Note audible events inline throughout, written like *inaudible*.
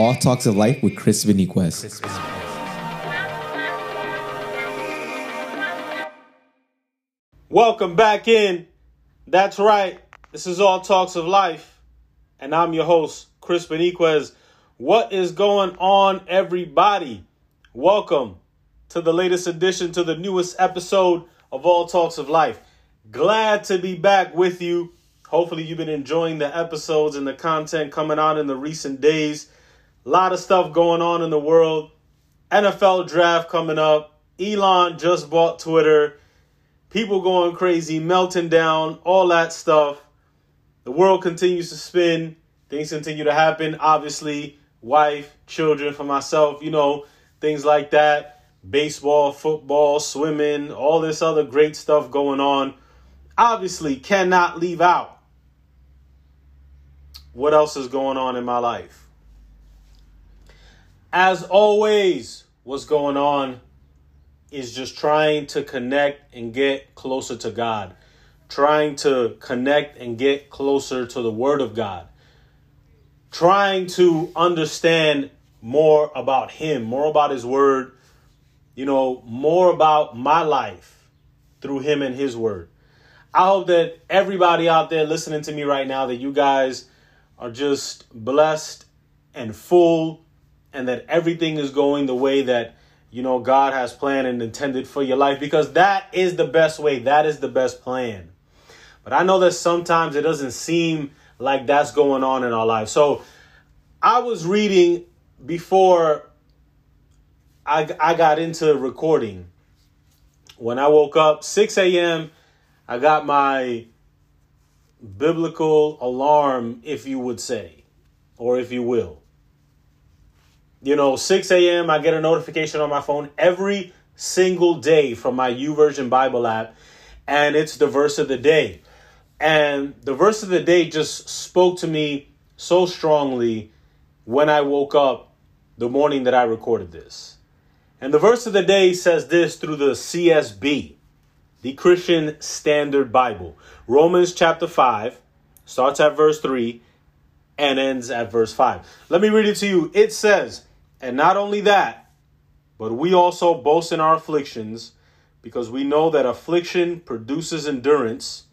All Talks of Life with Chris Beniquez. Welcome back in. That's right. This is All Talks of Life. And I'm your host, Chris Beniquez. What is going on, everybody? Welcome to the latest edition, to the newest episode of All Talks of Life. Glad to be back with you. Hopefully, you've been enjoying the episodes and the content coming out in the recent days. A lot of stuff going on in the world. NFL draft coming up. Elon just bought Twitter. People going crazy, melting down, all that stuff. The world continues to spin. Things continue to happen. Obviously, wife, children for myself, you know, things like that. Baseball, football, swimming, all this other great stuff going on. Obviously, cannot leave out what else is going on in my life. As always, what's going on is just trying to connect and get closer to God, trying to connect and get closer to the Word of God, trying to understand more about Him, more about His Word, you know, more about my life through Him and His Word. I hope that everybody out there listening to me right now, that you guys are just blessed and full and that everything is going the way that you know God has planned and intended for your life because that is the best way. That is the best plan. But I know that sometimes it doesn't seem like that's going on in our life. So I was reading before I, I got into recording. When I woke up, 6 a.m., I got my biblical alarm, if you would say, or if you will. You know, 6 a.m., I get a notification on my phone every single day from my YouVersion Bible app, and it's the verse of the day. And the verse of the day just spoke to me so strongly when I woke up the morning that I recorded this. And the verse of the day says this through the CSB, the Christian Standard Bible. Romans chapter 5 starts at verse 3 and ends at verse 5. Let me read it to you. It says, and not only that, but we also boast in our afflictions, because we know that affliction produces endurance.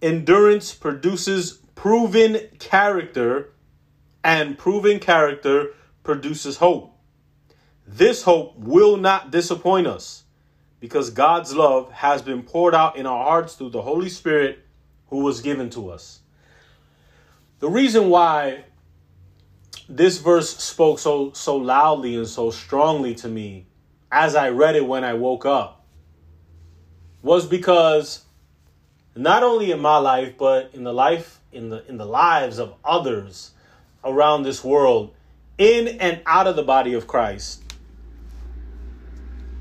Endurance produces proven character, and proven character produces hope. This hope will not disappoint us, because God's love has been poured out in our hearts through the Holy Spirit who was given to us. The reason why this verse spoke so so loudly and so strongly to me as I read it when I woke up was because not only in my life but in the life in the in the lives of others around this world in and out of the body of Christ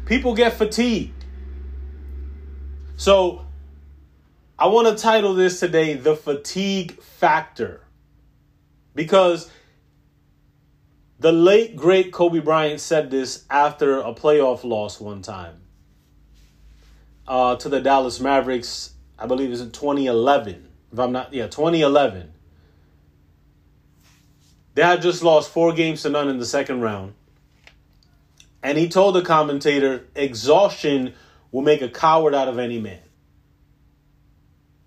people get fatigued. So I want to title this today the fatigue factor because the late, great Kobe Bryant said this after a playoff loss one time uh, to the Dallas Mavericks. I believe it was in 2011. If I'm not, yeah, 2011. They had just lost four games to none in the second round. And he told the commentator, exhaustion will make a coward out of any man.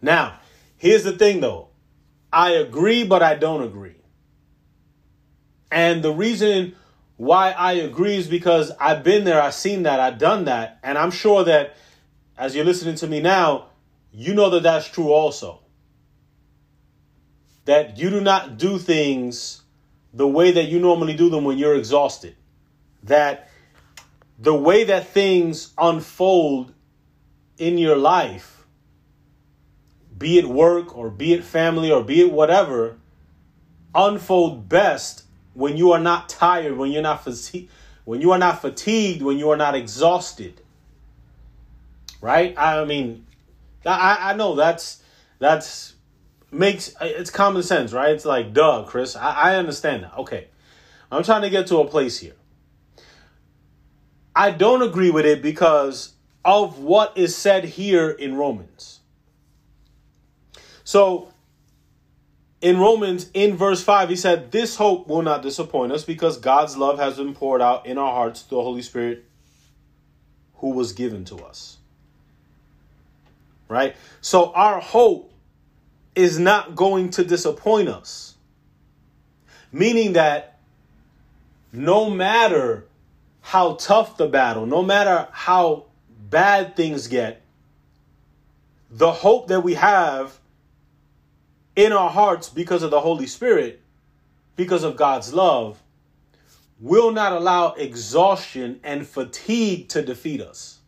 Now, here's the thing though I agree, but I don't agree. And the reason why I agree is because I've been there, I've seen that, I've done that, and I'm sure that as you're listening to me now, you know that that's true also. That you do not do things the way that you normally do them when you're exhausted. That the way that things unfold in your life, be it work or be it family or be it whatever, unfold best when you are not tired, when you're not fatigued, when you are not fatigued, when you are not exhausted. Right? I mean, I, I know that's that's makes it's common sense, right? It's like, duh, Chris. I, I understand that. Okay. I'm trying to get to a place here. I don't agree with it because of what is said here in Romans. So in Romans, in verse 5, he said, This hope will not disappoint us because God's love has been poured out in our hearts through the Holy Spirit who was given to us. Right? So our hope is not going to disappoint us. Meaning that no matter how tough the battle, no matter how bad things get, the hope that we have in our hearts because of the Holy Spirit, because of God's love, will not allow exhaustion and fatigue to defeat us.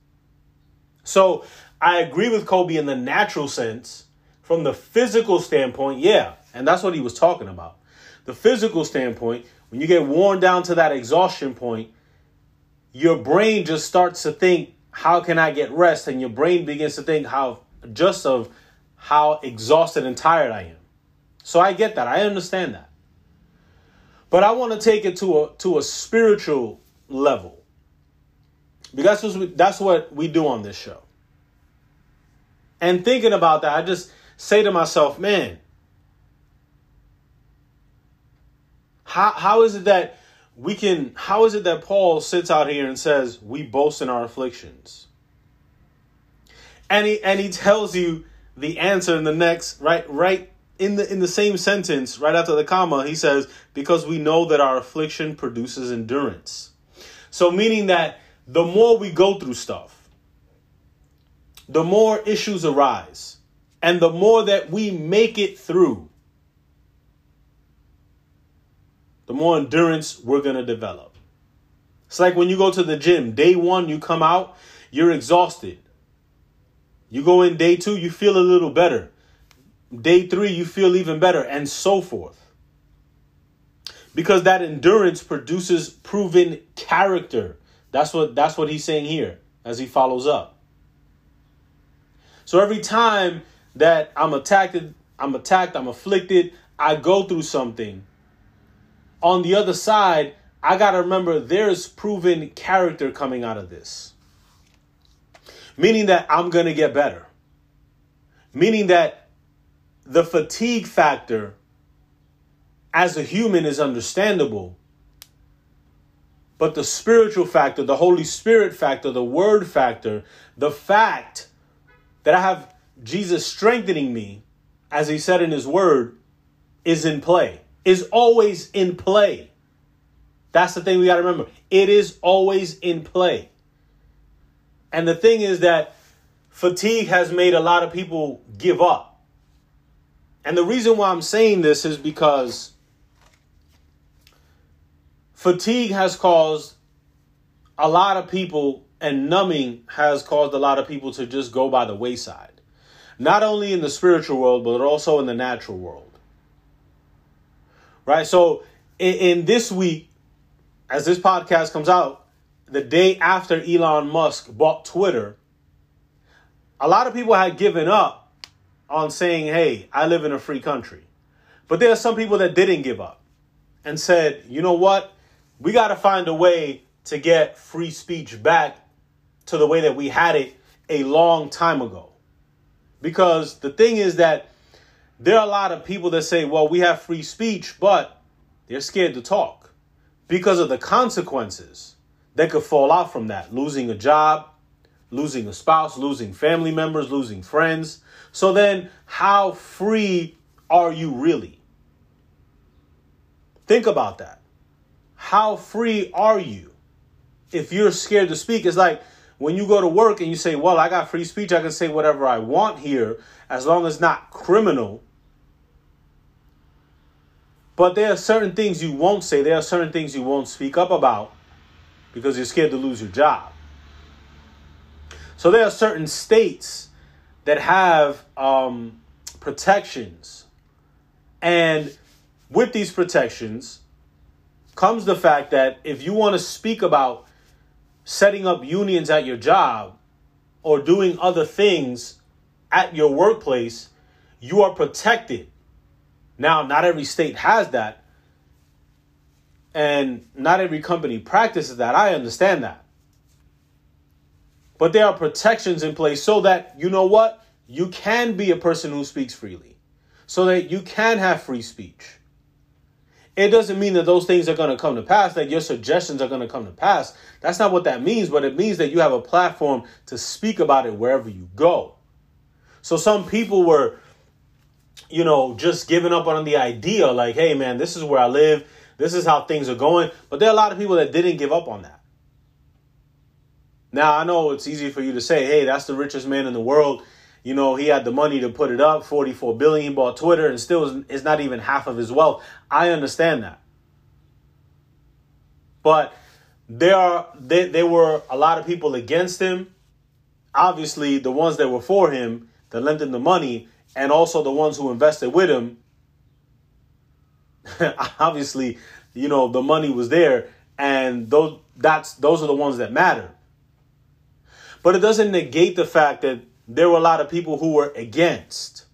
So I agree with Kobe in the natural sense. From the physical standpoint, yeah, and that's what he was talking about. The physical standpoint, when you get worn down to that exhaustion point, your brain just starts to think, how can I get rest? And your brain begins to think how just of how exhausted and tired I am. So I get that. I understand that. But I want to take it to a to a spiritual level. Because that's what we, that's what we do on this show. And thinking about that, I just say to myself, man, how how is it that we can how is it that Paul sits out here and says we boast in our afflictions? And he and he tells you the answer in the next right right in the in the same sentence right after the comma he says because we know that our affliction produces endurance. So meaning that the more we go through stuff the more issues arise and the more that we make it through the more endurance we're going to develop. It's like when you go to the gym day 1 you come out you're exhausted you go in day 2 you feel a little better Day three, you feel even better, and so forth. Because that endurance produces proven character. That's what that's what he's saying here as he follows up. So every time that I'm attacked, I'm attacked, I'm afflicted, I go through something. On the other side, I got to remember there's proven character coming out of this. Meaning that I'm going to get better. Meaning that the fatigue factor as a human is understandable. But the spiritual factor, the Holy Spirit factor, the word factor, the fact that I have Jesus strengthening me, as he said in his word, is in play, is always in play. That's the thing we got to remember. It is always in play. And the thing is that fatigue has made a lot of people give up. And the reason why I'm saying this is because fatigue has caused a lot of people, and numbing has caused a lot of people to just go by the wayside. Not only in the spiritual world, but also in the natural world. Right? So, in, in this week, as this podcast comes out, the day after Elon Musk bought Twitter, a lot of people had given up on saying, hey, I live in a free country. But there are some people that didn't give up and said, you know what? We got to find a way to get free speech back to the way that we had it a long time ago. Because the thing is that there are a lot of people that say, well, we have free speech, but they're scared to talk because of the consequences that could fall out from that losing a job, losing a spouse, losing family members, losing friends. So then, how free are you really? Think about that. How free are you if you're scared to speak? It's like when you go to work and you say, Well, I got free speech, I can say whatever I want here as long as not criminal. But there are certain things you won't say, there are certain things you won't speak up about because you're scared to lose your job. So there are certain states that have um, protections. And with these protections comes the fact that if you want to speak about setting up unions at your job or doing other things at your workplace, you are protected. Now, not every state has that, and not every company practices that. I understand that. But there are protections in place so that, you know what? You can be a person who speaks freely. so that you can have free speech. It doesn't mean that those things are going to come to pass, that your suggestions are going to come to pass. That's not what that means, but it means that you have a platform to speak about it wherever you go. So some people were, you know, just giving up on the idea like, hey, man, this is where I live. This is how things are going. But there are a lot of people that didn't give up on that. Now, I know it's easy for you to say, hey, that's the richest man in the world. You know, he had the money to put it up, 44 billion, he bought Twitter, and still is not even half of his wealth. I understand that. But there are there, there were a lot of people against him. Obviously, the ones that were for him, that lent him the money, and also the ones who invested with him. *laughs* obviously, you know, the money was there, and those that's those are the ones that matter. But it doesn't negate the fact that there were a lot of people who were against.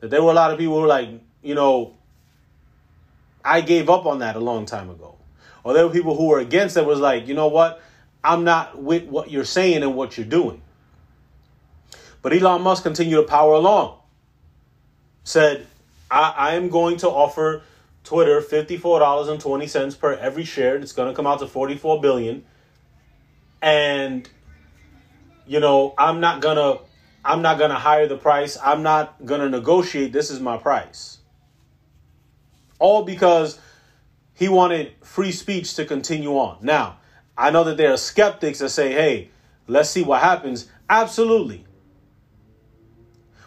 That there were a lot of people who were like, you know, I gave up on that a long time ago. Or there were people who were against that was like, you know what? I'm not with what you're saying and what you're doing. But Elon Musk continued to power along. Said, I, am going to offer Twitter $54.20 per every share. It's going to come out to 44 billion. And you know, I'm not gonna I'm not gonna hire the price. I'm not gonna negotiate. This is my price. All because he wanted free speech to continue on. Now, I know that there are skeptics that say, hey, let's see what happens. Absolutely.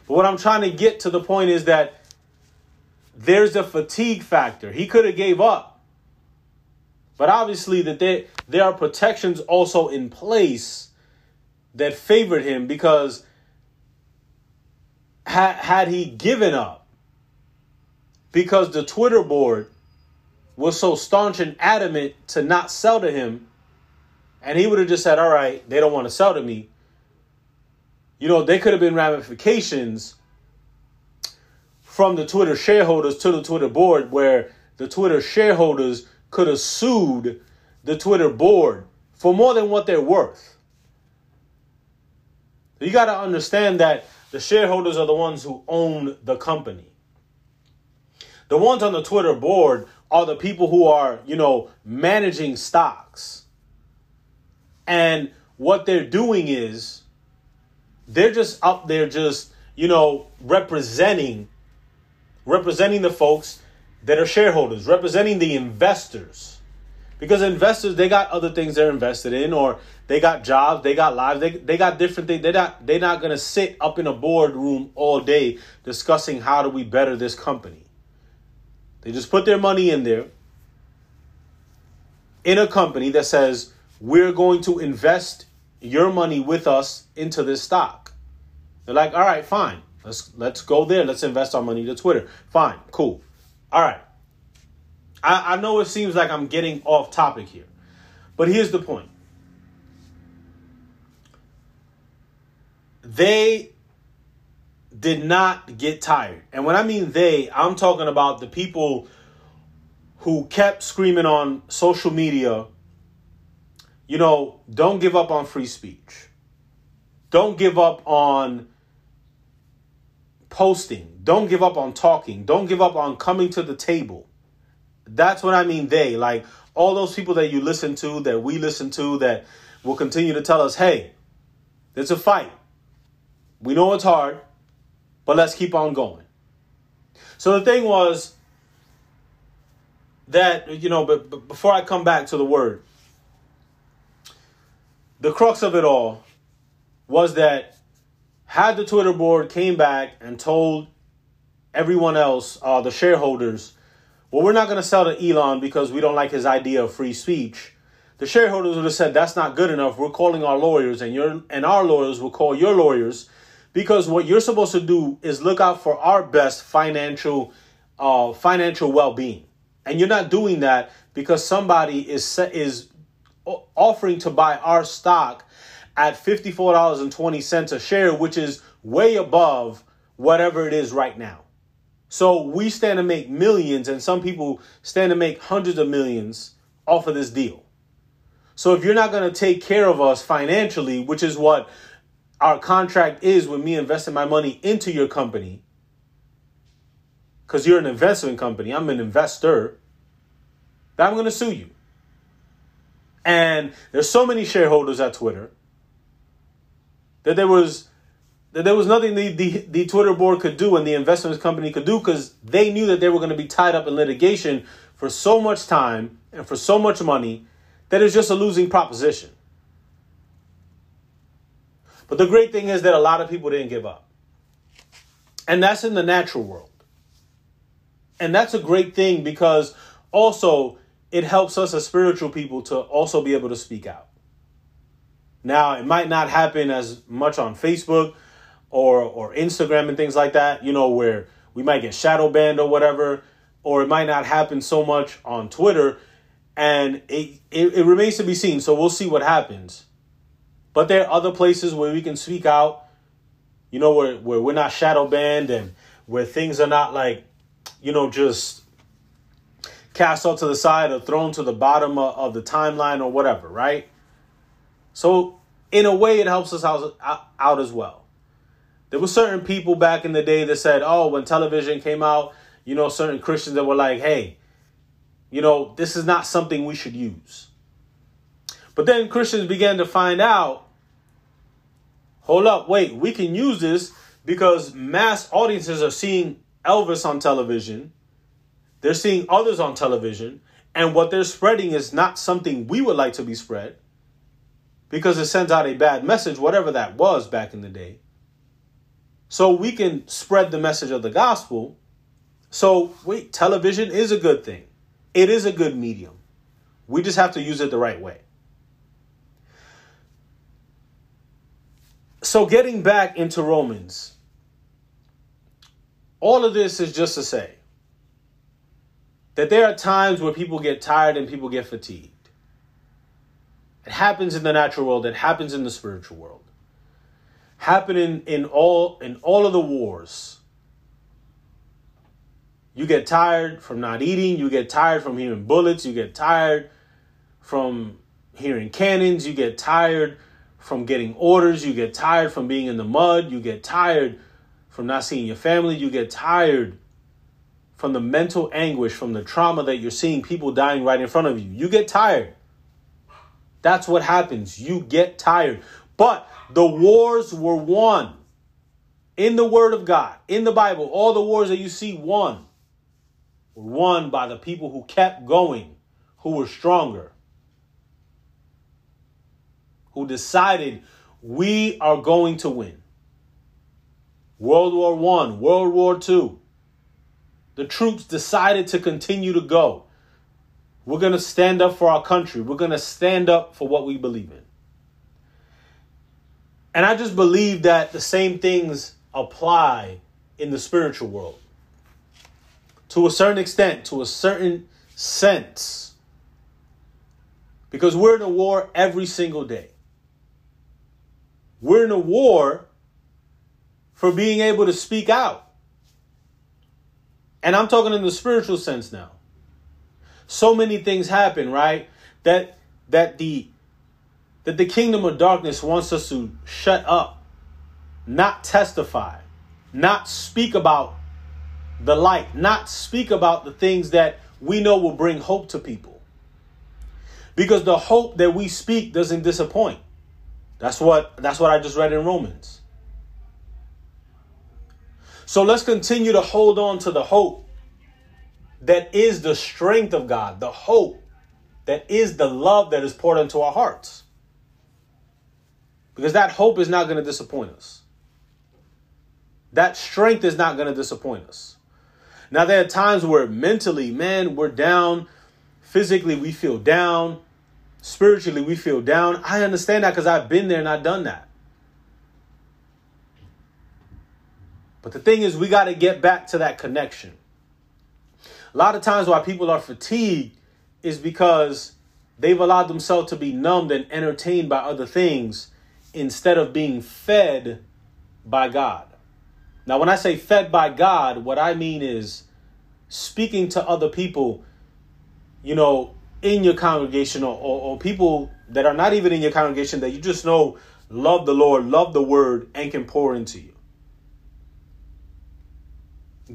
But what I'm trying to get to the point is that there's a fatigue factor. He could have gave up. But obviously that there, there are protections also in place that favored him because had, had he given up, because the Twitter board was so staunch and adamant to not sell to him, and he would have just said, All right, they don't want to sell to me. You know, there could have been ramifications from the Twitter shareholders to the Twitter board where the Twitter shareholders could have sued the Twitter board for more than what they're worth. You got to understand that the shareholders are the ones who own the company. The ones on the Twitter board are the people who are, you know, managing stocks. And what they're doing is they're just up there just, you know, representing representing the folks that are shareholders, representing the investors. Because investors, they got other things they're invested in, or they got jobs, they got lives, they, they got different things. They're not they're not gonna sit up in a boardroom all day discussing how do we better this company. They just put their money in there in a company that says we're going to invest your money with us into this stock. They're like, all right, fine. Let's let's go there. Let's invest our money to Twitter. Fine, cool. All right. I, I know it seems like I'm getting off topic here, but here's the point. They did not get tired. And when I mean they, I'm talking about the people who kept screaming on social media, you know, don't give up on free speech. Don't give up on posting. Don't give up on talking. Don't give up on coming to the table. That's what I mean, they. Like all those people that you listen to, that we listen to, that will continue to tell us, hey, there's a fight. We know it's hard, but let's keep on going. So the thing was that, you know, but, but before I come back to the word, the crux of it all was that had the Twitter board came back and told everyone else, uh, the shareholders, well, we're not going to sell to Elon because we don't like his idea of free speech. The shareholders would have said that's not good enough. We're calling our lawyers, and your and our lawyers will call your lawyers, because what you're supposed to do is look out for our best financial uh, financial well-being and you're not doing that because somebody is is offering to buy our stock at $54.20 a share which is way above whatever it is right now so we stand to make millions and some people stand to make hundreds of millions off of this deal so if you're not going to take care of us financially which is what our contract is with me investing my money into your company, because you're an investment company, I'm an investor, that I'm going to sue you. And there's so many shareholders at Twitter that there was that there was nothing the, the, the Twitter board could do and the investment company could do because they knew that they were going to be tied up in litigation for so much time and for so much money that it's just a losing proposition. But the great thing is that a lot of people didn't give up. And that's in the natural world. And that's a great thing because also it helps us as spiritual people to also be able to speak out. Now, it might not happen as much on Facebook or or Instagram and things like that, you know, where we might get shadow banned or whatever, or it might not happen so much on Twitter and it, it, it remains to be seen. So we'll see what happens. But there are other places where we can speak out, you know, where, where we're not shadow banned and where things are not like, you know, just cast out to the side or thrown to the bottom of, of the timeline or whatever, right? So in a way, it helps us out, out as well. There were certain people back in the day that said, oh, when television came out, you know, certain Christians that were like, hey, you know, this is not something we should use. But then Christians began to find out hold up, wait, we can use this because mass audiences are seeing Elvis on television, they're seeing others on television, and what they're spreading is not something we would like to be spread because it sends out a bad message, whatever that was back in the day. So we can spread the message of the gospel. So, wait, television is a good thing, it is a good medium. We just have to use it the right way. So, getting back into Romans, all of this is just to say that there are times where people get tired and people get fatigued. It happens in the natural world, it happens in the spiritual world. Happening in all in all of the wars. You get tired from not eating, you get tired from hearing bullets, you get tired from hearing cannons, you get tired from getting orders, you get tired from being in the mud, you get tired from not seeing your family, you get tired from the mental anguish, from the trauma that you're seeing people dying right in front of you. You get tired. That's what happens. You get tired. But the wars were won in the Word of God, in the Bible. All the wars that you see won were won by the people who kept going, who were stronger who decided we are going to win. World War One, World War Two. The troops decided to continue to go. We're going to stand up for our country. We're going to stand up for what we believe in. And I just believe that the same things apply in the spiritual world. To a certain extent, to a certain sense. Because we're in a war every single day. We're in a war for being able to speak out. And I'm talking in the spiritual sense now. So many things happen, right? That that the that the kingdom of darkness wants us to shut up, not testify, not speak about the light, not speak about the things that we know will bring hope to people. Because the hope that we speak doesn't disappoint. That's what that's what I just read in Romans. So let's continue to hold on to the hope that is the strength of God, the hope that is the love that is poured into our hearts. Because that hope is not going to disappoint us. That strength is not going to disappoint us. Now, there are times where mentally, man, we're down. Physically, we feel down spiritually we feel down. I understand that because I've been there and I've done that. But the thing is, we got to get back to that connection. A lot of times, why people are fatigued is because they've allowed themselves to be numbed and entertained by other things instead of being fed by God. Now, when I say fed by God, what I mean is speaking to other people, you know, in your congregation or, or, or, people that are not even in your congregation that you just know love the Lord, love the word, and can pour into you.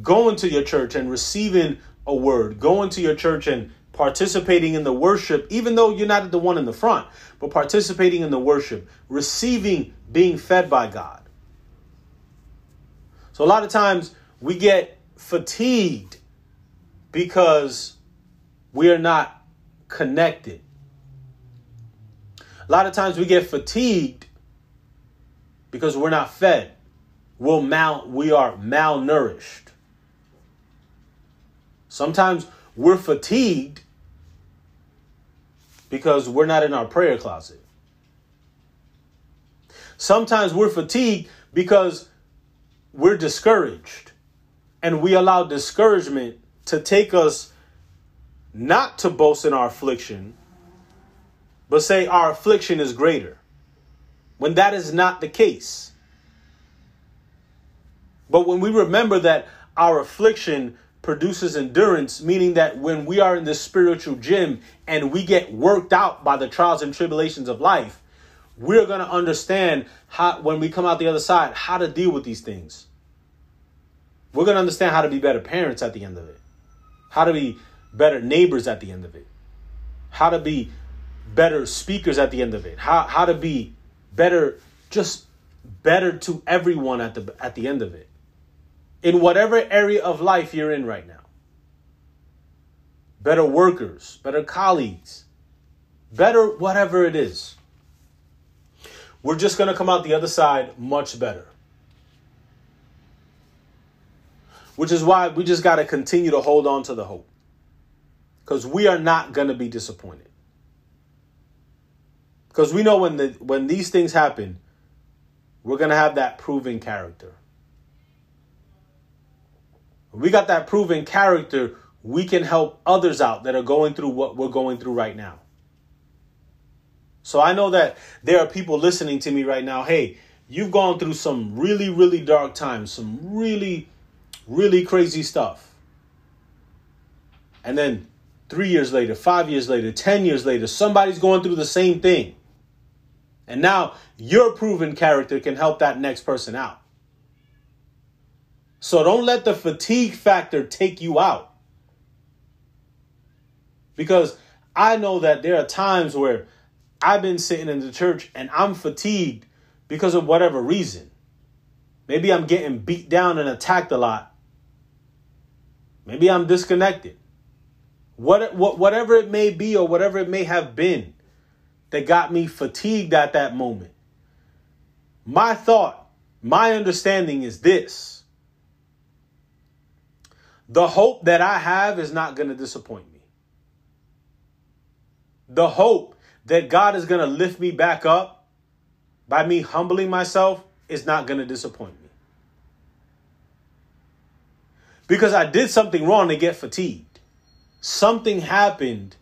going to your church and receiving a word, going to your church and participating in the worship, even though you're not the one in the front, but participating in the worship, receiving, being fed by God. So a lot of times we get fatigued because we are not connected. A lot of times we get fatigued because we're not fed. We'll mal- we are malnourished. Sometimes we're fatigued because we're not in our prayer closet. Sometimes we're fatigued because we're discouraged and we allow discouragement to take us not to boast in our affliction, but say our affliction is greater when that is not the case. But when we remember that our affliction produces endurance, meaning that when we are in this spiritual gym and we get worked out by the trials and tribulations of life, we're going to understand how, when we come out the other side, how to deal with these things. We're going to understand how to be better parents at the end of it, how to be better neighbors at the end of it, how to be better speakers at the end of it, how, how to be better, just better to everyone at the, at the end of it in whatever area of life you're in right now. Better workers, better colleagues, better whatever it is. We're just going to come out the other side much better. Which is why we just got to continue to hold on to the hope. Because we are not going to be disappointed. Because we know when the when these things happen, we're going to have that proven character we got that proven character, we can help others out that are going through what we're going through right now. So I know that there are people listening to me right now. Hey, you've gone through some really, really dark times, some really, really crazy stuff. And then three years later, five years later, 10 years later, somebody's going through the same thing. And now your proven character can help that next person out. So don't let the fatigue factor take you out. Because I know that there are times where I've been sitting in the church and I'm fatigued because of whatever reason. Maybe I'm getting beat down and attacked a lot. Maybe I'm disconnected. What, what, whatever it may be or whatever it may have been that got me fatigued at that moment. My thought, my understanding is this the hope that I have is not going to disappoint me. The hope that God is going to lift me back up by me humbling myself is not going to disappoint me. Because I did something wrong to get fatigued. Something happened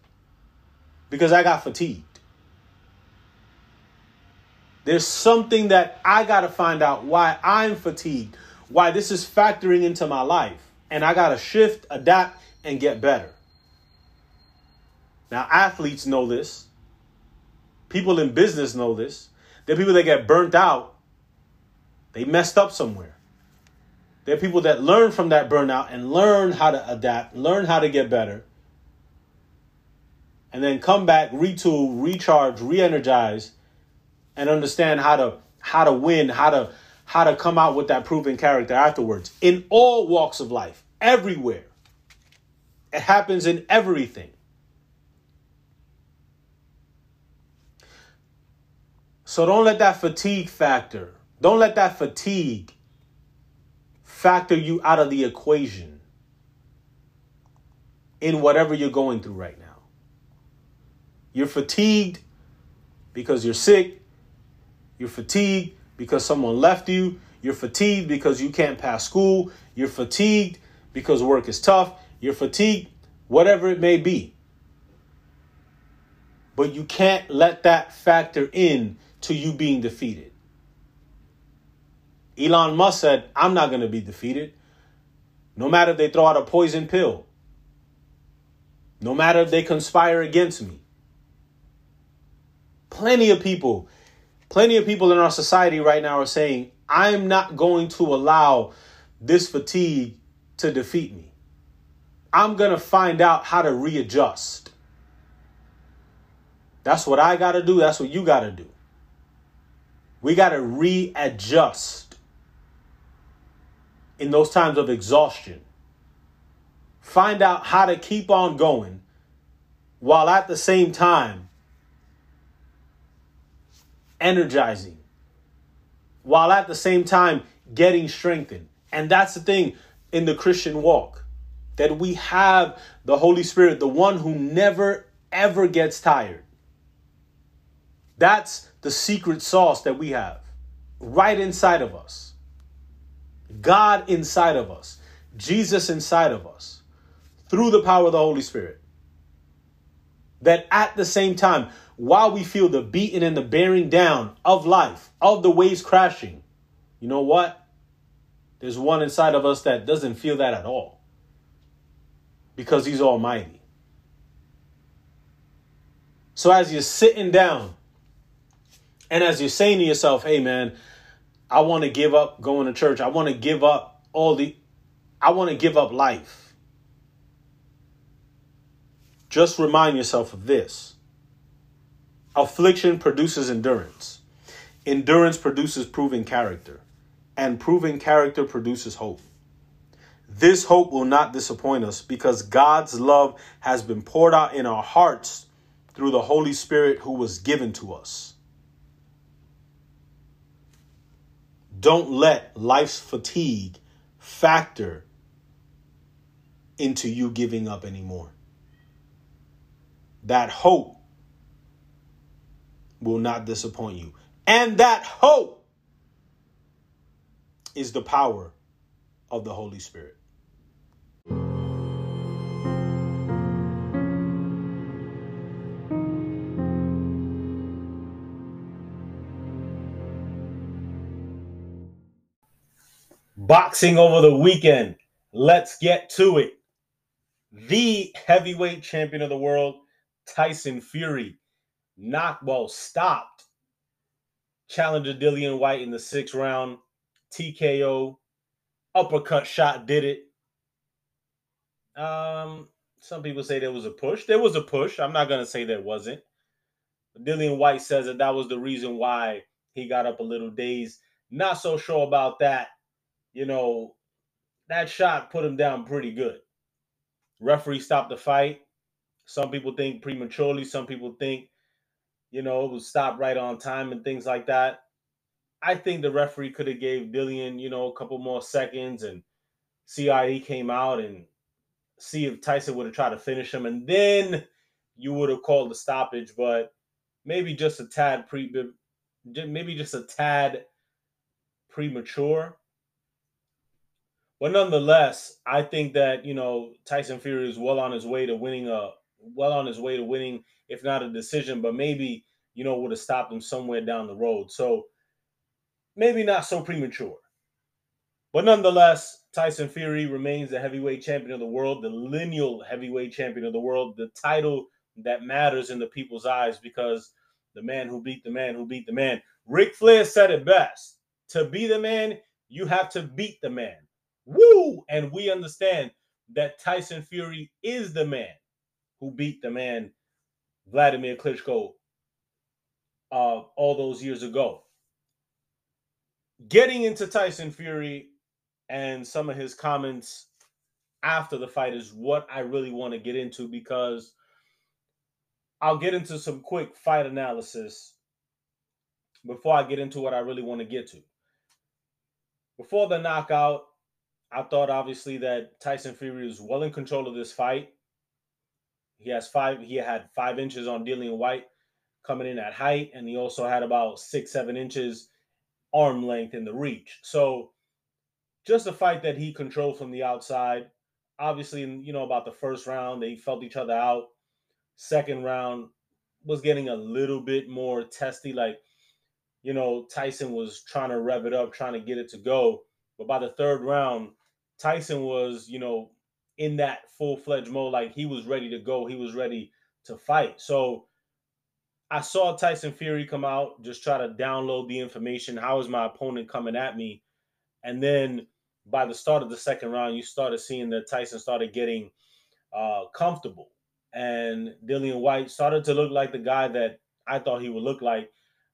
because I got fatigued. There's something that I got to find out why I'm fatigued, why this is factoring into my life and I got to shift, adapt, and get better. Now, athletes know this. People in business know this. There are people that get burnt out. They messed up somewhere. There are people that learn from that burnout and learn how to adapt, learn how to get better, and then come back, retool, recharge, re-energize, and understand how to how to win, how to how to come out with that proven character afterwards in all walks of life, everywhere. It happens in everything. So don't let that fatigue factor, don't let that fatigue factor you out of the equation in whatever you're going through right now. You're fatigued because you're sick. You're fatigued because someone left you. You're fatigued because you can't pass school. You're fatigued because work is tough. You're fatigued, whatever it may be. But you can't let that factor in to you being defeated. Elon Musk said, I'm not going to be defeated. No matter if they throw out a poison pill, no matter if they conspire against me. Plenty of people Plenty of people in our society right now are saying, I'm not going to allow this fatigue to defeat me. I'm going to find out how to readjust. That's what I got to do. That's what you got to do. We got to readjust in those times of exhaustion. Find out how to keep on going while at the same time energizing, while at the same time getting strengthened. And that's the thing in the Christian walk that we have the Holy Spirit, the one who never ever gets tired. That's the secret sauce that we have right inside of us. God inside of us, Jesus inside of us, through the power of the Holy Spirit. That at the same time, while we feel the beating and the bearing down of life, of the waves crashing, you know what? There's one inside of us that doesn't feel that at all because he's almighty. So as you're sitting down and as you're saying to yourself, hey man, I want to give up going to church. I want to give up all the, I want to give up life. Just remind yourself of this affliction produces endurance, endurance produces proven character, and proven character produces hope. This hope will not disappoint us because God's love has been poured out in our hearts through the Holy Spirit who was given to us. Don't let life's fatigue factor into you giving up anymore. That hope will not disappoint you. And that hope is the power of the Holy Spirit. Boxing over the weekend. Let's get to it. The heavyweight champion of the world, Tyson Fury, knocked, well, stopped challenger Dillian Whyte in the sixth round. TKO, uppercut shot did it. Um, some people say there was a push. There was a push. I'm not gonna say there wasn't. But Dillian Whyte says that that was the reason why he got up a little dazed. Not so sure about that you know, that shot put him down pretty good. Referee stopped the fight. Some people think prematurely. Some people think, you know, it was stopped right on time and things like that. I think the referee could have gave Dillian, you know, a couple more seconds and see how he came out and see if Tyson would have tried to finish him, and then you would have called the stoppage. But maybe just a tad pre, maybe just a tad premature. But nonetheless, I think that you know Tyson Fury is well on his way to winning a well on his way to winning, if not a decision, but maybe you know would have stopped him somewhere down the road. So maybe not so premature. But nonetheless, Tyson Fury remains the heavyweight champion of the world, the lineal heavyweight champion of the world, the title that matters in the people's eyes because the man who beat the man who beat the man. Ric Flair said it best. To be the man, you have to beat the man. Woo! And we understand that Tyson Fury is the man who beat the man Vladimir Klitschko uh, all those years ago. Getting into Tyson Fury and some of his comments after the fight is what I really want to get into because I'll get into some quick fight analysis before I get into what I really want to get to. Before the knockout, I thought obviously that Tyson Fury was well in control of this fight. He has five. He had five inches on Dillian Whyte coming in at height, and he also had about six, seven inches arm length in the reach. So just a fight that he controlled from the outside. Obviously, you know about the first round, they felt each other out. Second round was getting a little bit more testy. Like, you know, Tyson was trying to rev it up, trying to get it to go. But by the third round, Tyson was, you know, in that full fledged mode, like he was ready to go, he was ready to fight. So I saw Tyson Fury come out, just try to download the information. How is my opponent coming at me? And then by the start of the second round, you started seeing that Tyson started getting uh, comfortable, and Dillian White started to look like the guy that I thought he would look like,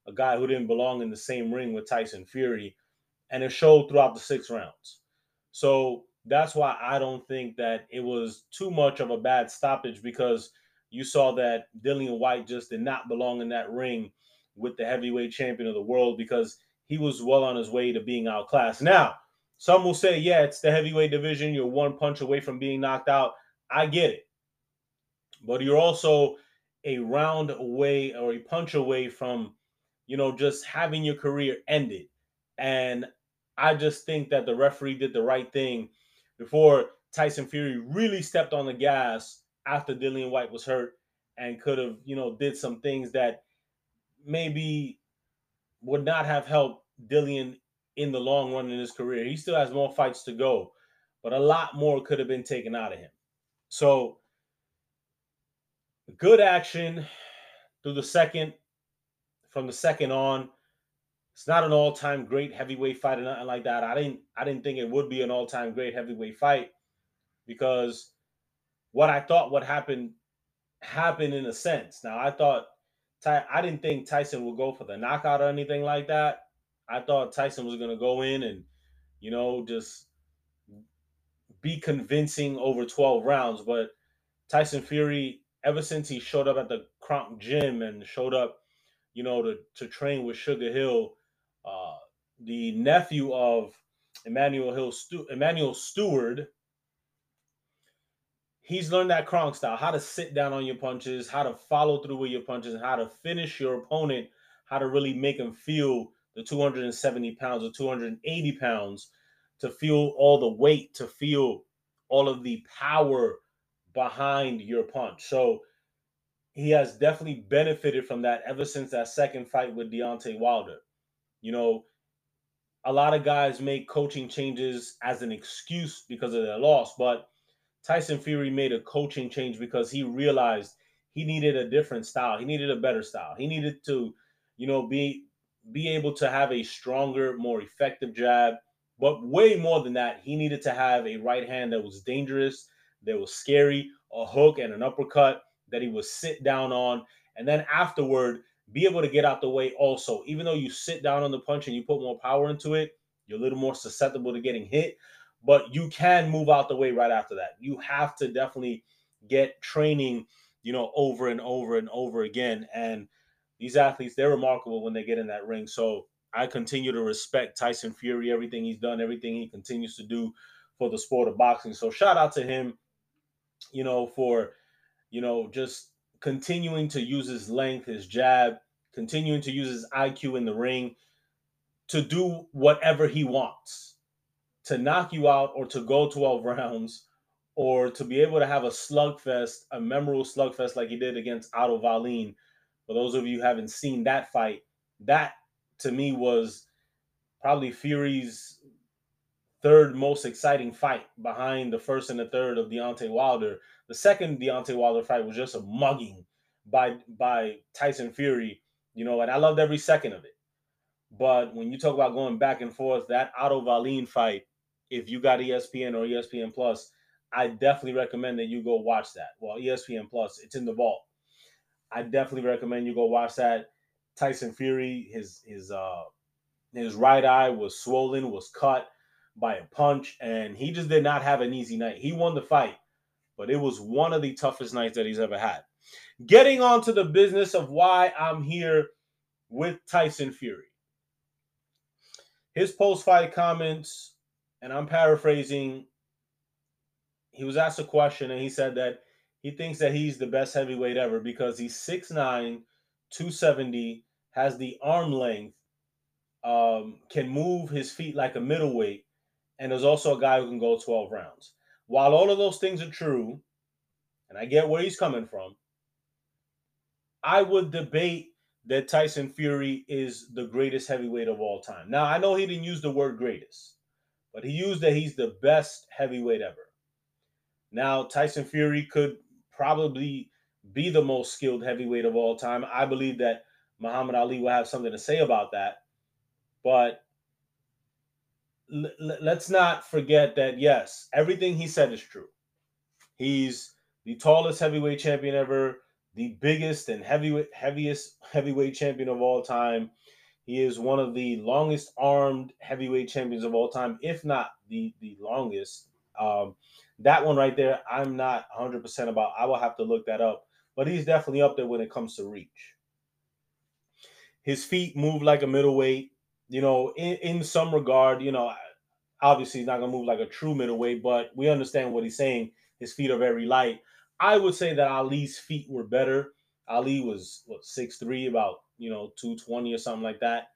a guy who didn't belong in the same ring with Tyson Fury, and it showed throughout the six rounds. So that's why I don't think that it was too much of a bad stoppage because you saw that Dillian Whyte just did not belong in that ring with the heavyweight champion of the world because he was well on his way to being outclassed. Now, some will say, yeah, it's the heavyweight division. You're one punch away from being knocked out. I get it. But you're also a round away or a punch away from, you know, just having your career ended. And I just think that the referee did the right thing before Tyson Fury really stepped on the gas after Dillian Whyte was hurt and could have, you know, did some things that maybe would not have helped Dillian in the long run in his career. He still has more fights to go, but a lot more could have been taken out of him. So good action through the second, from the second on. It's not an all-time great heavyweight fight or nothing like that. I didn't I didn't think it would be an all-time great heavyweight fight because what I thought would happen happened in a sense. Now I thought Ty, I didn't think Tyson would go for the knockout or anything like that. I thought Tyson was going to go in and you know just be convincing over 12 rounds, but Tyson Fury ever since he showed up at the Kronk gym and showed up, you know, to to train with Sugar Hill, the nephew of Emmanuel Hill, Stu- Emanuel Steward, he's learned that Kronk style, how to sit down on your punches, how to follow through with your punches, and how to finish your opponent, how to really make him feel the 270 pounds or 280 pounds, to feel all the weight, to feel all of the power behind your punch. So he has definitely benefited from that ever since that second fight with Deontay Wilder. You know, a lot of guys make coaching changes as an excuse because of their loss, but Tyson Fury made a coaching change because he realized he needed a different style. He needed a better style. He needed to, you know, be be able to have a stronger, more effective jab. But way more than that, he needed to have a right hand that was dangerous, that was scary, a hook and an uppercut that he would sit down on, and then afterward be able to get out the way also. Even though you sit down on the punch and you put more power into it, you're a little more susceptible to getting hit but you can move out the way right after that. You have to definitely get training, you know, over and over and over again. And these athletes, they're remarkable when they get in that ring. So I continue to respect Tyson Fury, everything he's done, everything he continues to do for the sport of boxing. So shout out to him, you know, for, you know, just continuing to use his length, his jab, continuing to use his IQ in the ring to do whatever he wants to knock you out or to go 12 *laughs* rounds or to be able to have a slugfest, a memorable slugfest like he did against Otto Wallin. For those of you who haven't seen that fight, that to me was probably Fury's third most exciting fight behind the first and the third of Deontay Wilder. The second Deontay Wilder fight was just a mugging by by Tyson Fury, you know, and I loved every second of it. But when you talk about going back and forth, that Otto Wallin fight if you got ESPN or ESPN Plus, I definitely recommend that you go watch that. Well, ESPN Plus, it's in the vault. I definitely recommend you go watch that. Tyson Fury, his his uh his right eye was swollen, was cut by a punch, and he just did not have an easy night. He won the fight, but it was one of the toughest nights that he's ever had. Getting on to the business of why I'm here with Tyson Fury. His post-fight comments and I'm paraphrasing, he was asked a question and he said that he thinks that he's the best heavyweight ever because he's 6'9, 270, has the arm length, um, can move his feet like a middleweight, and there's also a guy who can go 12 rounds. While all of those things are true, and I get where he's coming from, I would debate that Tyson Fury is the greatest heavyweight of all time. Now, I know he didn't use the word greatest but he used that he's the best heavyweight ever. Now, Tyson Fury could probably be the most skilled heavyweight of all time. I believe that Muhammad Ali will have something to say about that. But l- let's not forget that yes, everything he said is true. He's the tallest heavyweight champion ever, the biggest and heavyweight heaviest heavyweight champion of all time. He is one of the longest armed heavyweight champions of all time, if not the the longest. Um, that one right there, I'm not 100% about. I will have to look that up, but he's definitely up there when it comes to reach. His feet move like a middleweight. You know, in, in some regard, you know, obviously he's not gonna move like a true middleweight, but we understand what he's saying. His feet are very light. I would say that Ali's feet were better. Ali was what six three, about you know two twenty or something like that.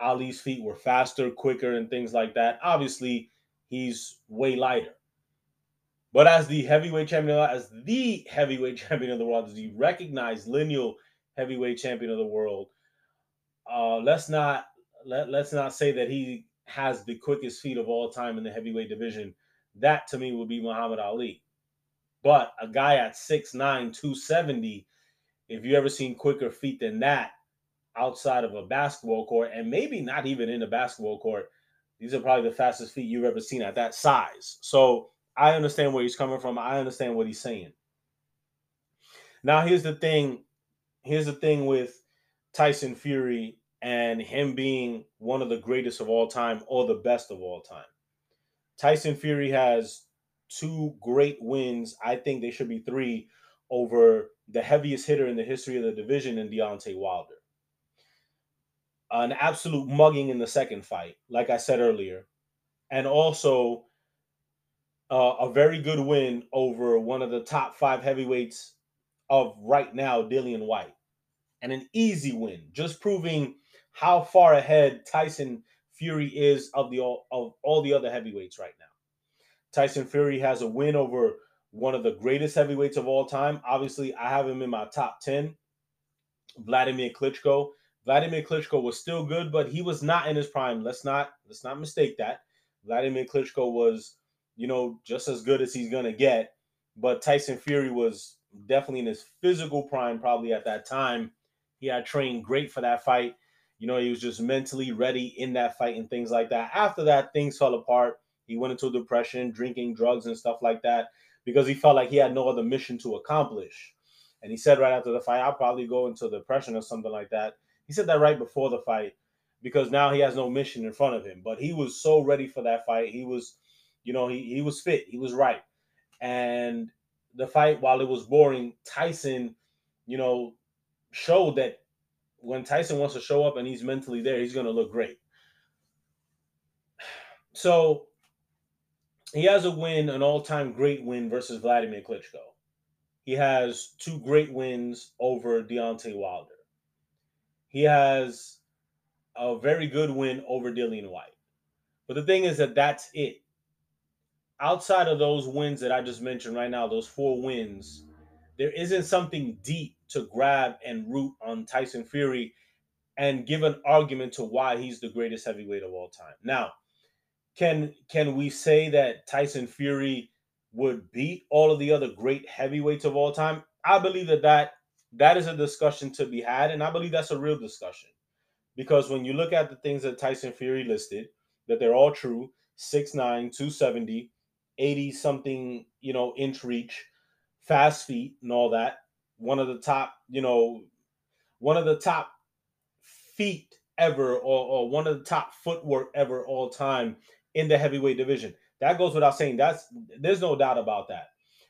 Ali's feet were faster, quicker, and things like that. Obviously, he's way lighter. But as the heavyweight champion, as the heavyweight *laughs* champion of the world, as the recognized lineal heavyweight champion of the world, uh, let's not let, let's not say that he has the quickest feet of all time in the heavyweight division. That to me would be Muhammad Ali. But a guy at 6'9, 270, if you ever seen quicker feet than that outside of a basketball court, and maybe not even in a basketball court, these are probably the fastest feet you've ever seen at that size. So I understand where he's coming from. I understand what he's saying. Now here's the thing. Here's the thing with Tyson Fury and him being one of the greatest of all time or the best of all time. Tyson Fury has two great wins. I think they should be three over the heaviest hitter in the history of the division in Deontay Wilder. An absolute mugging in the second fight, like I said earlier, and also uh, a very good win over one of the top five heavyweights of right now, Dillian Whyte. and an easy win, just proving how far ahead Tyson Fury is of the of all the other heavyweights right now. Tyson Fury has a win over one of the greatest heavyweights of all time. Obviously, I have him in my top 10. Vladimir Klitschko. Vladimir Klitschko was still good, but he was not in his prime. Let's not let's not mistake that. Vladimir Klitschko was you know, just as good as he's gonna get. But Tyson Fury was definitely in his physical prime, probably at that time. He had trained great for that fight. You know, he was just mentally ready in that fight and things like that. After that, things fell apart. He went into depression, drinking drugs and stuff like that, because he felt like he had no other mission to accomplish. And he said right after the fight, I'll probably go into depression or something like that. He said that right before the fight because now he has no mission in front of him. But he was so ready for that fight. He was you know, he, he was fit, he was right. And the fight, while it was boring, Tyson, you know, showed that when Tyson wants to show up and he's mentally there, he's going to look great. *sighs* So he has a win, an all time great win versus Vladimir Klitschko. He has two great wins over Deontay Wilder. He has a very good win over Dillian Whyte. But the thing is that that's it outside of those wins that I just mentioned right now, those four wins, there isn't something deep to grab and root on Tyson Fury and give an argument to why he's the greatest heavyweight of all time. Now, can can we say that Tyson Fury would beat all of the other great heavyweights of all time? I believe that that that is a discussion to be had and I believe that's a real discussion. Because when you look at the things that Tyson Fury listed, that they're all true, 6'9, 270, 80 something, you know, inch reach, fast feet and all that. One of the top, you know, one of the top feet ever or, or one of the top footwork ever all time in the heavyweight division. That goes without saying. That's there's no doubt about that.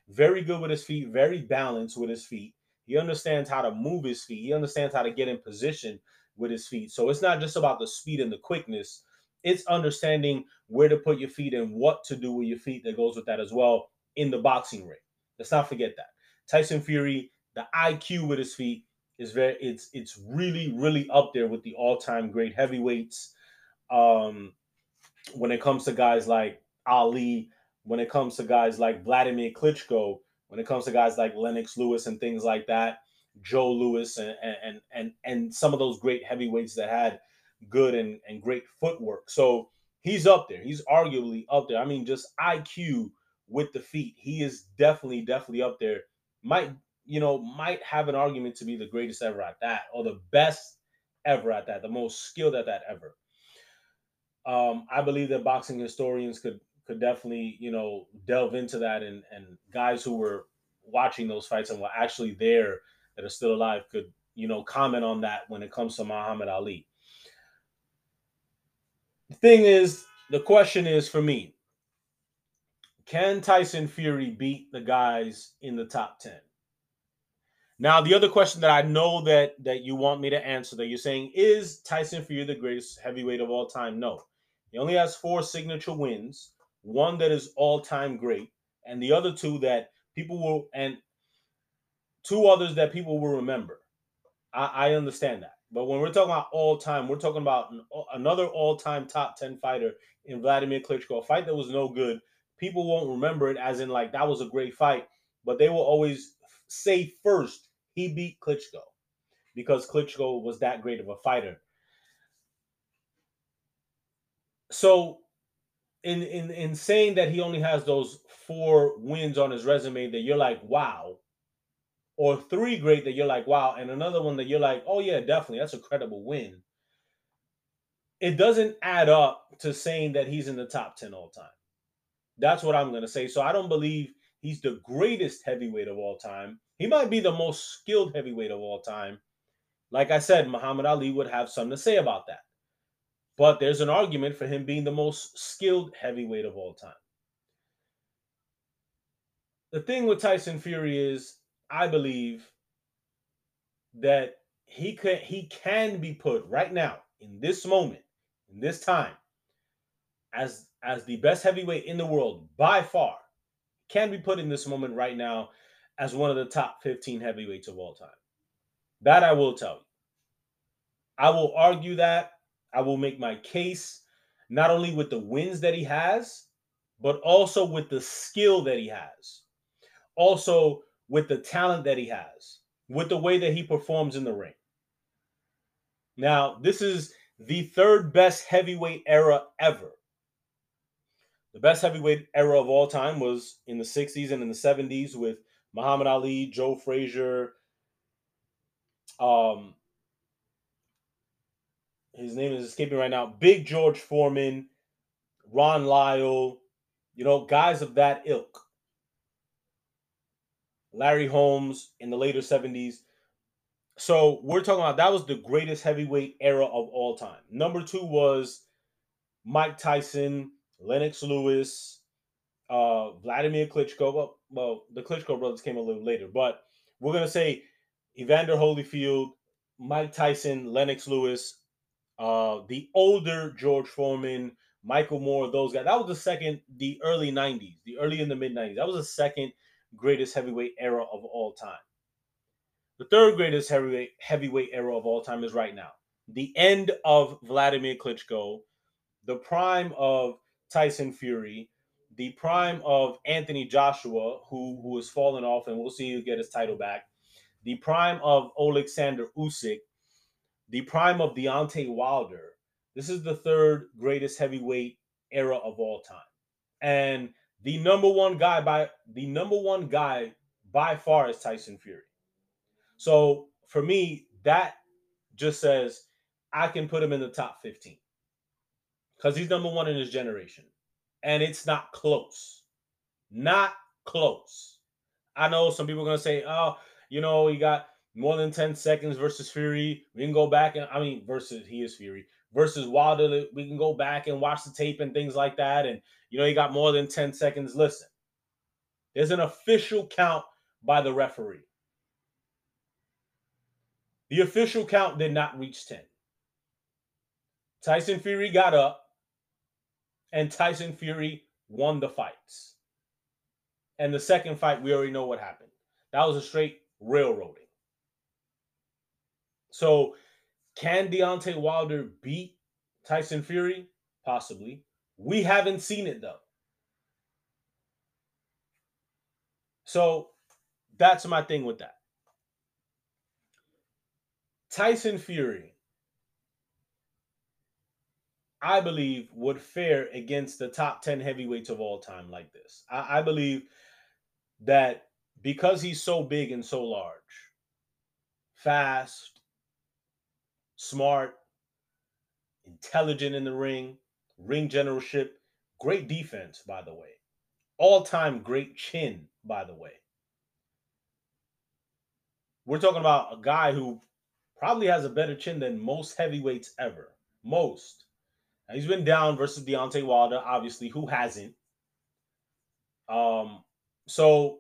Very good with his feet, very balanced with his feet. He understands how to move his feet. He understands how to get in position with his feet. So it's not just about the speed and the quickness it's understanding where to put your feet and what to do with your feet that goes with that as well in the boxing ring. Let's not forget that. Tyson Fury, the IQ with his feet is very it's it's really really up there with the all-time great heavyweights. Um when it comes to guys like Ali, when it comes to guys like Vladimir Klitschko, when it comes to guys like Lennox Lewis and things like that, Joe Louis and and and and some of those great heavyweights that had good and, and great footwork. So he's up there. He's arguably up there. I mean, just IQ with the feet. He is definitely, definitely up there. Might, you know, might have an argument to be the greatest ever at that, or the best ever at that, the most skilled at that ever. Um, I believe that boxing historians could could definitely, you know, delve into that and and guys who were watching those fights and were actually there that are still alive could, you know, comment on that when it comes to Muhammad Ali. The thing is, the question is for me, can Tyson Fury beat the guys in the top 10? Now, the other question that I know that that you want me to answer that you're saying is Tyson Fury the greatest heavyweight of all time? No. He only has four signature wins, one that is all-time great, and the other two that people will and two others that people will remember. I, I understand that. But when we're talking about all time, we're talking about an, another all time top 10 fighter in Vladimir Klitschko, a fight that was no good. People won't remember it as in, like, that was a great fight, but they will always say first he beat Klitschko because Klitschko was that great of a fighter. So, in, in, in saying that he only has those four wins on his resume, that you're like, wow, or three great that you're like, wow, and another one that you're like, oh yeah, definitely, that's a credible win. It doesn't add up to saying that he's in the top 10 all time. That's what I'm gonna say. So I don't believe he's the greatest heavyweight of all time. He might be the most skilled heavyweight of all time. Like I said, Muhammad Ali would have something to say about that. But there's an argument for him being the most skilled heavyweight of all time. The thing with Tyson Fury is I believe that he could he can be put right now in this moment, in this time, as as the best heavyweight in the world by far, can be put in this moment right now as one of the top 15 heavyweights of all time. That I will tell you. I will argue that. I will make my case not only with the wins that he has, but also with the skill that he has. Also with the talent that he has, with the way that he performs in the ring. Now, this is the third best heavyweight era ever. The best heavyweight era of all time was in the 60s and in the 70s with Muhammad Ali, Joe Frazier, um, his name is escaping right now. Big George Foreman, Ron Lyle, you know, guys of that ilk. Larry Holmes in the later 70s. So we're talking about that was the greatest heavyweight era of all time. Number two was Mike Tyson, Lennox Lewis, uh, Vladimir Klitschko. Well, well, the Klitschko brothers came a little later, but we're gonna say Evander Holyfield, Mike Tyson, Lennox Lewis, uh, the older George Foreman, Michael Moorer, those guys. That was the second, the early 90s, the early in the mid 90s. That was the second greatest heavyweight era of all time. The third greatest heavyweight heavyweight era of all time is right now. The end of Vladimir Klitschko, the prime of Tyson Fury, the prime of Anthony Joshua, who who has fallen off, and we'll see who get his title back. The prime of Alexander Usyk, the prime of Deontay Wilder. This is the third greatest heavyweight era of all time, and the number one guy by the number one guy by far is Tyson Fury. So for me, that just says I can put him in the top 15 because he's number one in his generation. And it's not close. Not close. I know some people are going to say, oh, you know, he got more than 10 seconds versus Fury. We can go back and, I mean, versus he is Fury versus Wilder. We can go back and watch the tape and things like that. And you know, he got more than 10 seconds. Listen, there's an official count by the referee. The official count did not reach 10. Tyson Fury got up, and Tyson Fury won the fights. And the second fight, we already know what happened. That was a straight railroading. So, can Deontay Wilder beat Tyson Fury? Possibly. We haven't seen it though. So that's my thing with that. Tyson Fury, I believe, would fare against the top 10 heavyweights of all time like this. I, I believe that because he's so big and so large, fast, smart, intelligent in the ring, ring generalship, great defense, by the way. All time great chin, by the way. We're talking about a guy who probably has a better chin than most heavyweights ever. Most. He's been down versus Deontay Wilder, obviously. Who hasn't? Um, so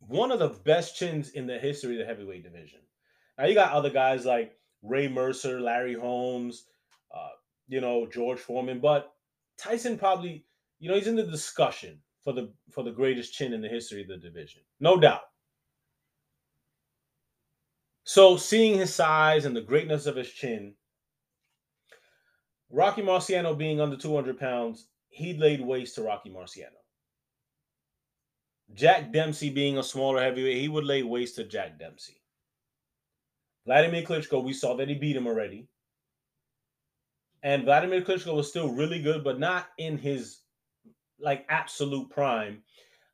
one of the best chins in the history of the heavyweight division. Now you got other guys like Ray Mercer, Larry Holmes, uh, you know, George Foreman, but Tyson probably, you know, he's in the discussion for the for the greatest chin in the history of the division. No doubt. So seeing his size and the greatness of his chin, Rocky Marciano being under 200 pounds, he laid waste to Rocky Marciano. Jack Dempsey being a smaller heavyweight, he would lay waste to Jack Dempsey. Vladimir Klitschko, we saw that he beat him already. And Vladimir Klitschko was still really good, but not in his like absolute prime.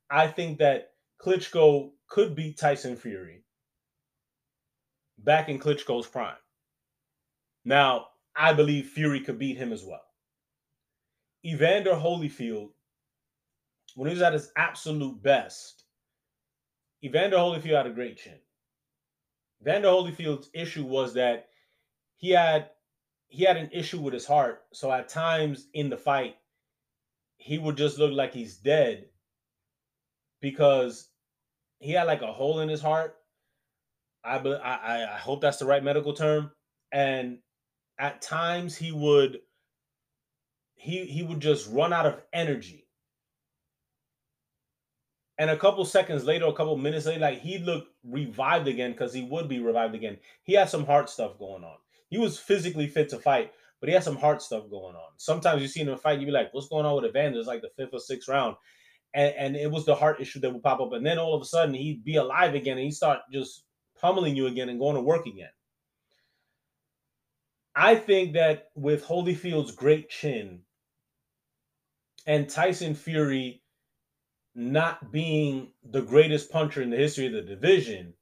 I think that Klitschko could beat Tyson Fury back in Klitschko's prime. Now, I believe Fury could beat him as well. Evander Holyfield, when he was at his absolute best, Evander Holyfield had a great chin. Evander Holyfield's issue was that he had he had an issue with his heart. So at times in the fight, he would just look like he's dead because he had like a hole in his heart. I I I hope that's the right medical term. And at times he would he he would just run out of energy. And a couple seconds later, a couple minutes later, like he looked revived again because he would be revived again. He had some heart stuff going on. He was physically fit to fight, but he had some heart stuff going on. Sometimes you see him in a fight, you be like, "What's going on with Evander?" It's like the fifth or sixth round, and, and it was the heart issue that would pop up, and then all of a sudden he'd be alive again, and he start just pummeling you again and going to work again. I think that with Holyfield's great chin, and Tyson Fury not being the greatest puncher in the history of the division.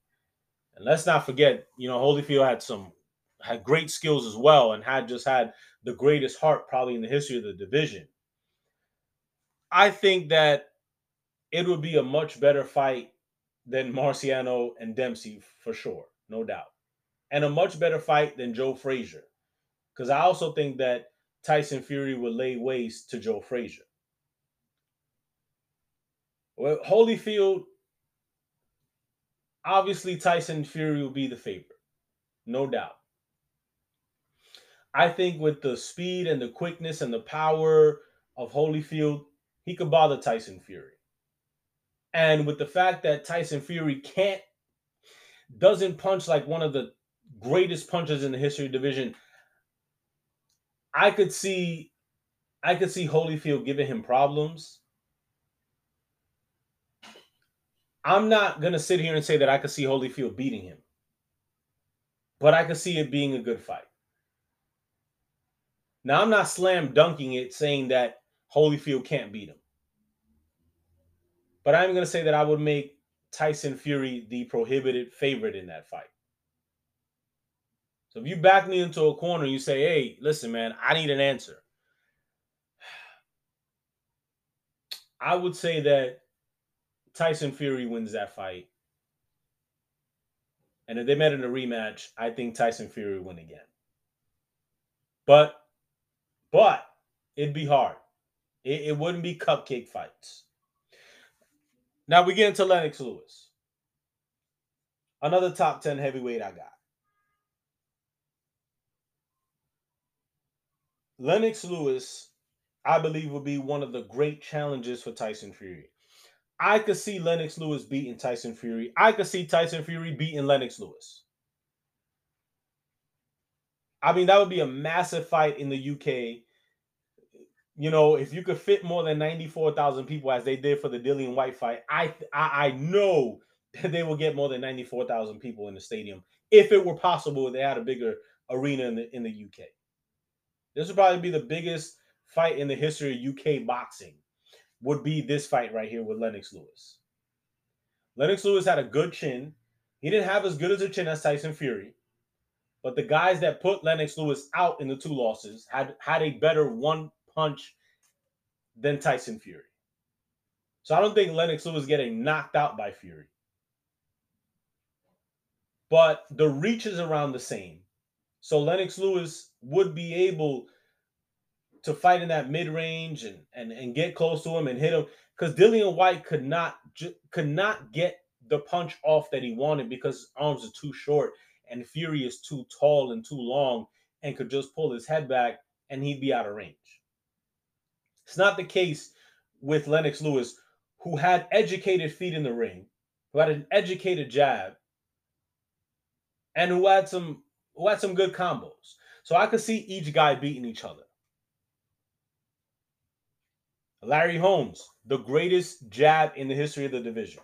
And let's not forget, you know, Holyfield had some had great skills as well and had just had the greatest heart probably in the history of the division. I think that it would be a much better fight than Marciano and Dempsey for sure, no doubt. And a much better fight than Joe Frazier. Because I also think that Tyson Fury would lay waste to Joe Frazier. Well, Holyfield, obviously Tyson Fury will be the favorite, no doubt. I think with the speed and the quickness and the power of Holyfield, he could bother Tyson Fury. And with the fact that Tyson Fury can't, doesn't punch like one of the greatest punches in the history of division, I could see, I could see Holyfield giving him problems. I'm not gonna sit here and say that I could see Holyfield beating him, but I could see it being a good fight. Now I'm not slam dunking it, saying that Holyfield can't beat him, but I'm gonna say that I would make Tyson Fury the prohibited favorite in that fight. So if you back me into a corner, and you say, "Hey, listen, man, I need an answer." I would say that Tyson Fury wins that fight. And if they met in a rematch, I think Tyson Fury win again. But, but it'd be hard. It, it wouldn't be cupcake fights. Now we get into Lennox Lewis. Another top 10 heavyweight I got. Lennox Lewis, I believe, will be one of the great challenges for Tyson Fury. I could see Lennox Lewis beating Tyson Fury. I could see Tyson Fury beating Lennox Lewis. I mean, that would be a massive fight in the UK. You know, if you could fit more than 94,000 people as they did for the Dillian Whyte fight, I, I, I know *laughs* that they will get more than 94,000 people in the stadium if it were possible they had a bigger arena in the in the UK. This would probably be the biggest fight in the history of UK boxing would be this fight right here with Lennox Lewis. Lennox Lewis had a good chin. He didn't have as good as a chin as Tyson Fury, But the guys that put Lennox Lewis out in the two losses had had a better one punch than Tyson Fury. So I don't think Lennox Lewis getting knocked out by Fury. But the reach is around the same. So Lennox Lewis would be able to fight in that mid range and, and and get close to him and hit him because Dillian Whyte could not could not get the punch off that he wanted because his arms are too short and Fury is too tall and too long and could just pull his head back and he'd be out of range. It's not the case with Lennox Lewis, who had educated feet in the ring, who had an educated jab, and who had some who had some good combos. So I could see each guy beating each other. Larry Holmes, the greatest jab in the history of the division.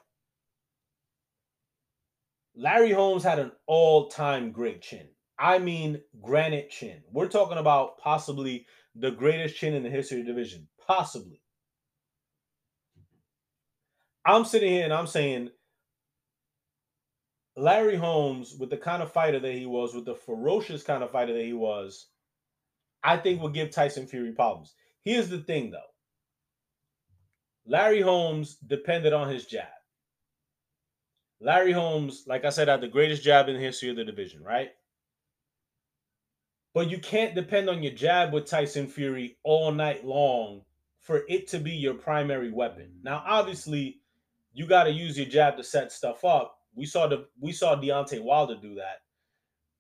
Larry Holmes had an all time great chin. I mean, granite chin. We're talking about possibly the greatest chin in the history of the division. Possibly. I'm sitting here and I'm saying Larry Holmes, with the kind of fighter that he was, with the ferocious kind of fighter that he was, I think will give Tyson Fury problems. Here's the thing, though Larry Holmes depended on his jab. Larry Holmes, like I said, had the greatest jab in the history of the division, right? But you can't depend on your jab with Tyson Fury all night long for it to be your primary weapon. Now, obviously, you got to use your jab to set stuff up. We saw the we saw Deontay Wilder do that.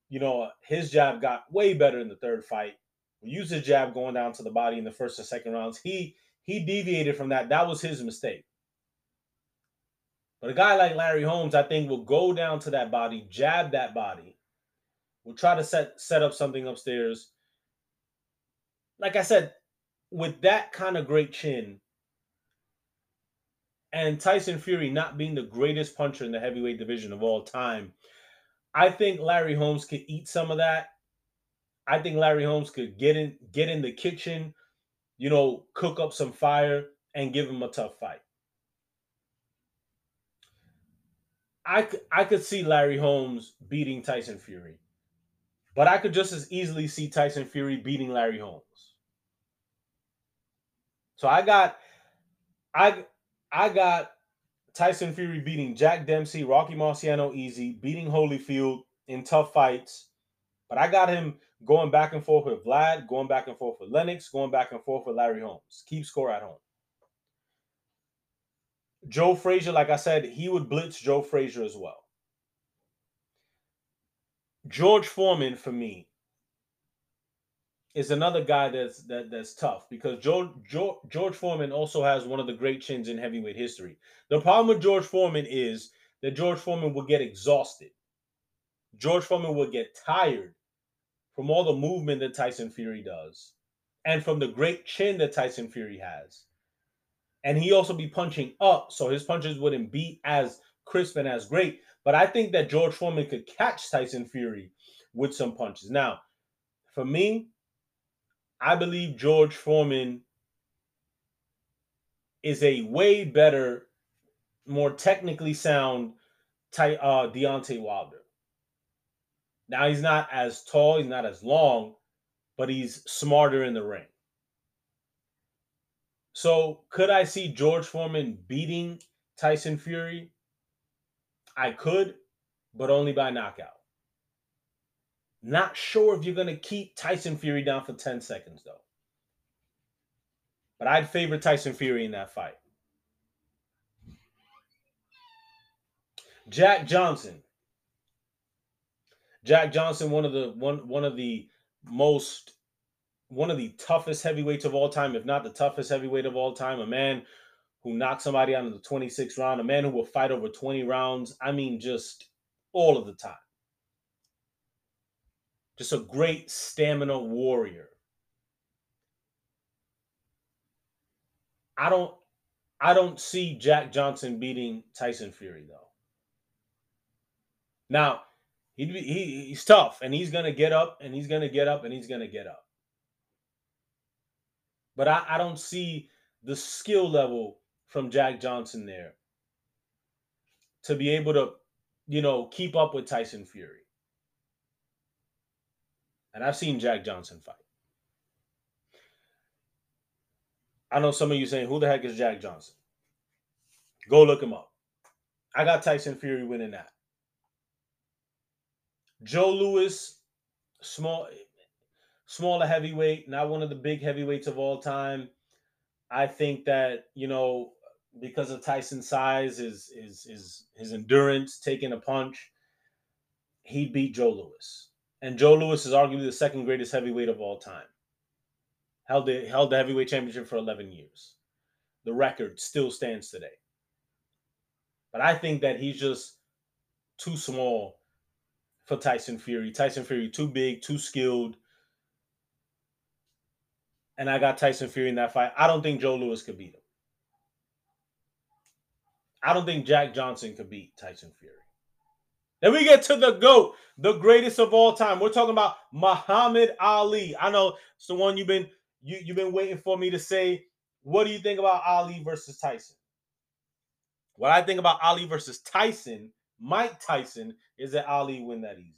You know, his jab got way better in the third fight. We used his jab going down to the body in the first and second rounds. He he deviated from that. That was his mistake. But a guy like Larry Holmes, I think, will go down to that body, jab that body, will try to set set up something upstairs. Like I said, with that kind of great chin, and Tyson Fury not being the greatest puncher in the heavyweight division of all time, I think Larry Holmes could eat some of that. I think Larry Holmes could get in get in the kitchen, you know, cook up some fire and give him a tough fight. I I could see Larry Holmes beating Tyson Fury. But I could just as easily see Tyson Fury beating Larry Holmes. So I got I I got Tyson Fury beating Jack Dempsey, Rocky Marciano easy, beating Holyfield in tough fights. But I got him going back and forth with Vlad, going back and forth with Lennox, going back and forth with Larry Holmes. Keep score at home. Joe Frazier, like I said, he would blitz Joe Frazier as well. George Foreman for me is another guy that's that that's tough because George, George George Foreman also has one of the great chins in heavyweight history. The problem with George Foreman is that George Foreman will get exhausted. George Foreman will get tired from all the movement that Tyson Fury does and from the great chin that Tyson Fury has. And he also be punching up, so his punches wouldn't be as crisp and as great. But I think that George Foreman could catch Tyson Fury with some punches. Now, for me, I believe George Foreman is a way better, more technically sound tight uh Deontay Wilder. Now he's not as tall, he's not as long, but he's smarter in the ring. So could I see George Foreman beating Tyson Fury? I could, but only by knockout. Not sure if you're going to keep Tyson Fury down for 10 seconds, though. But I'd favor Tyson Fury in that fight. Jack Johnson. Jack Johnson, one of the one one of the most one of the toughest heavyweights of all time, if not the toughest heavyweight of all time, a man who knocked somebody out in the 26th round, a man who will fight over 20 rounds. I mean, just all of the time just a great stamina warrior. I don't I don't see Jack Johnson beating Tyson Fury though. Now, he, he he's tough and he's gonna get up and he's gonna get up and he's gonna get up. But I, I don't see the skill level from Jack Johnson there to be able to, you know, keep up with Tyson Fury. And I've seen Jack Johnson fight. I know some of you saying, who the heck is Jack Johnson? Go look him up. I got Tyson Fury winning that. Joe Louis, small, smaller heavyweight, not one of the big heavyweights of all time. I think that you know because of Tyson's size, his his his his endurance, taking a punch, he beat Joe Louis. And Joe Louis is arguably the second greatest heavyweight of all time. Held the held the heavyweight championship for 11 years. The record still stands today. But I think that he's just too small for Tyson Fury. Tyson Fury too big, too skilled. And I got Tyson Fury in that fight. I don't think Joe Louis could beat him. I don't think Jack Johnson could beat Tyson Fury. Then we get to the GOAT, the greatest of all time. We're talking about Muhammad Ali. I know it's the one you've been you, you've been waiting for me to say. What do you think about Ali versus Tyson? What I think about Ali versus Tyson, Mike Tyson, is that Ali win that easy.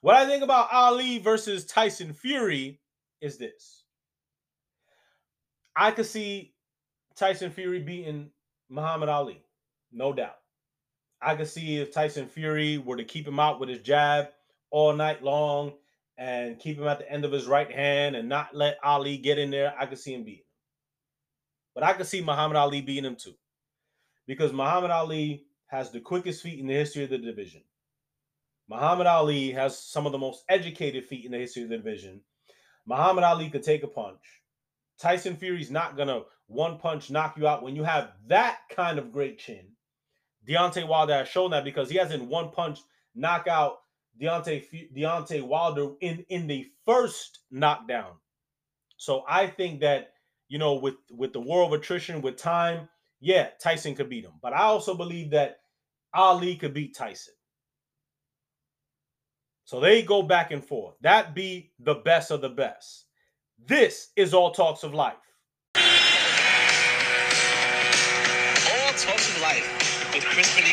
What I think about Ali versus Tyson Fury is this. I could see Tyson Fury beating Muhammad Ali, no doubt. I could see if Tyson Fury were to keep him out with his jab all night long and keep him at the end of his right hand and not let Ali get in there, I could see him beating him. But I could see Muhammad Ali beating him too. Because Muhammad Ali has the quickest feet in the history of the division. Muhammad Ali has some of the most educated feet in the history of the division. Muhammad Ali could take a punch. Tyson Fury's not gonna one punch knock you out when you have that kind of great chin. Deontay Wilder has shown that because he hasn't one punch knockout Deontay Deontay Wilder in in the first knockdown. So I think that you know with with the war of attrition with time, yeah, Tyson could beat him. But I also believe that Ali could beat Tyson. So they go back and forth. That be the best of the best. This is All Talks of Life. All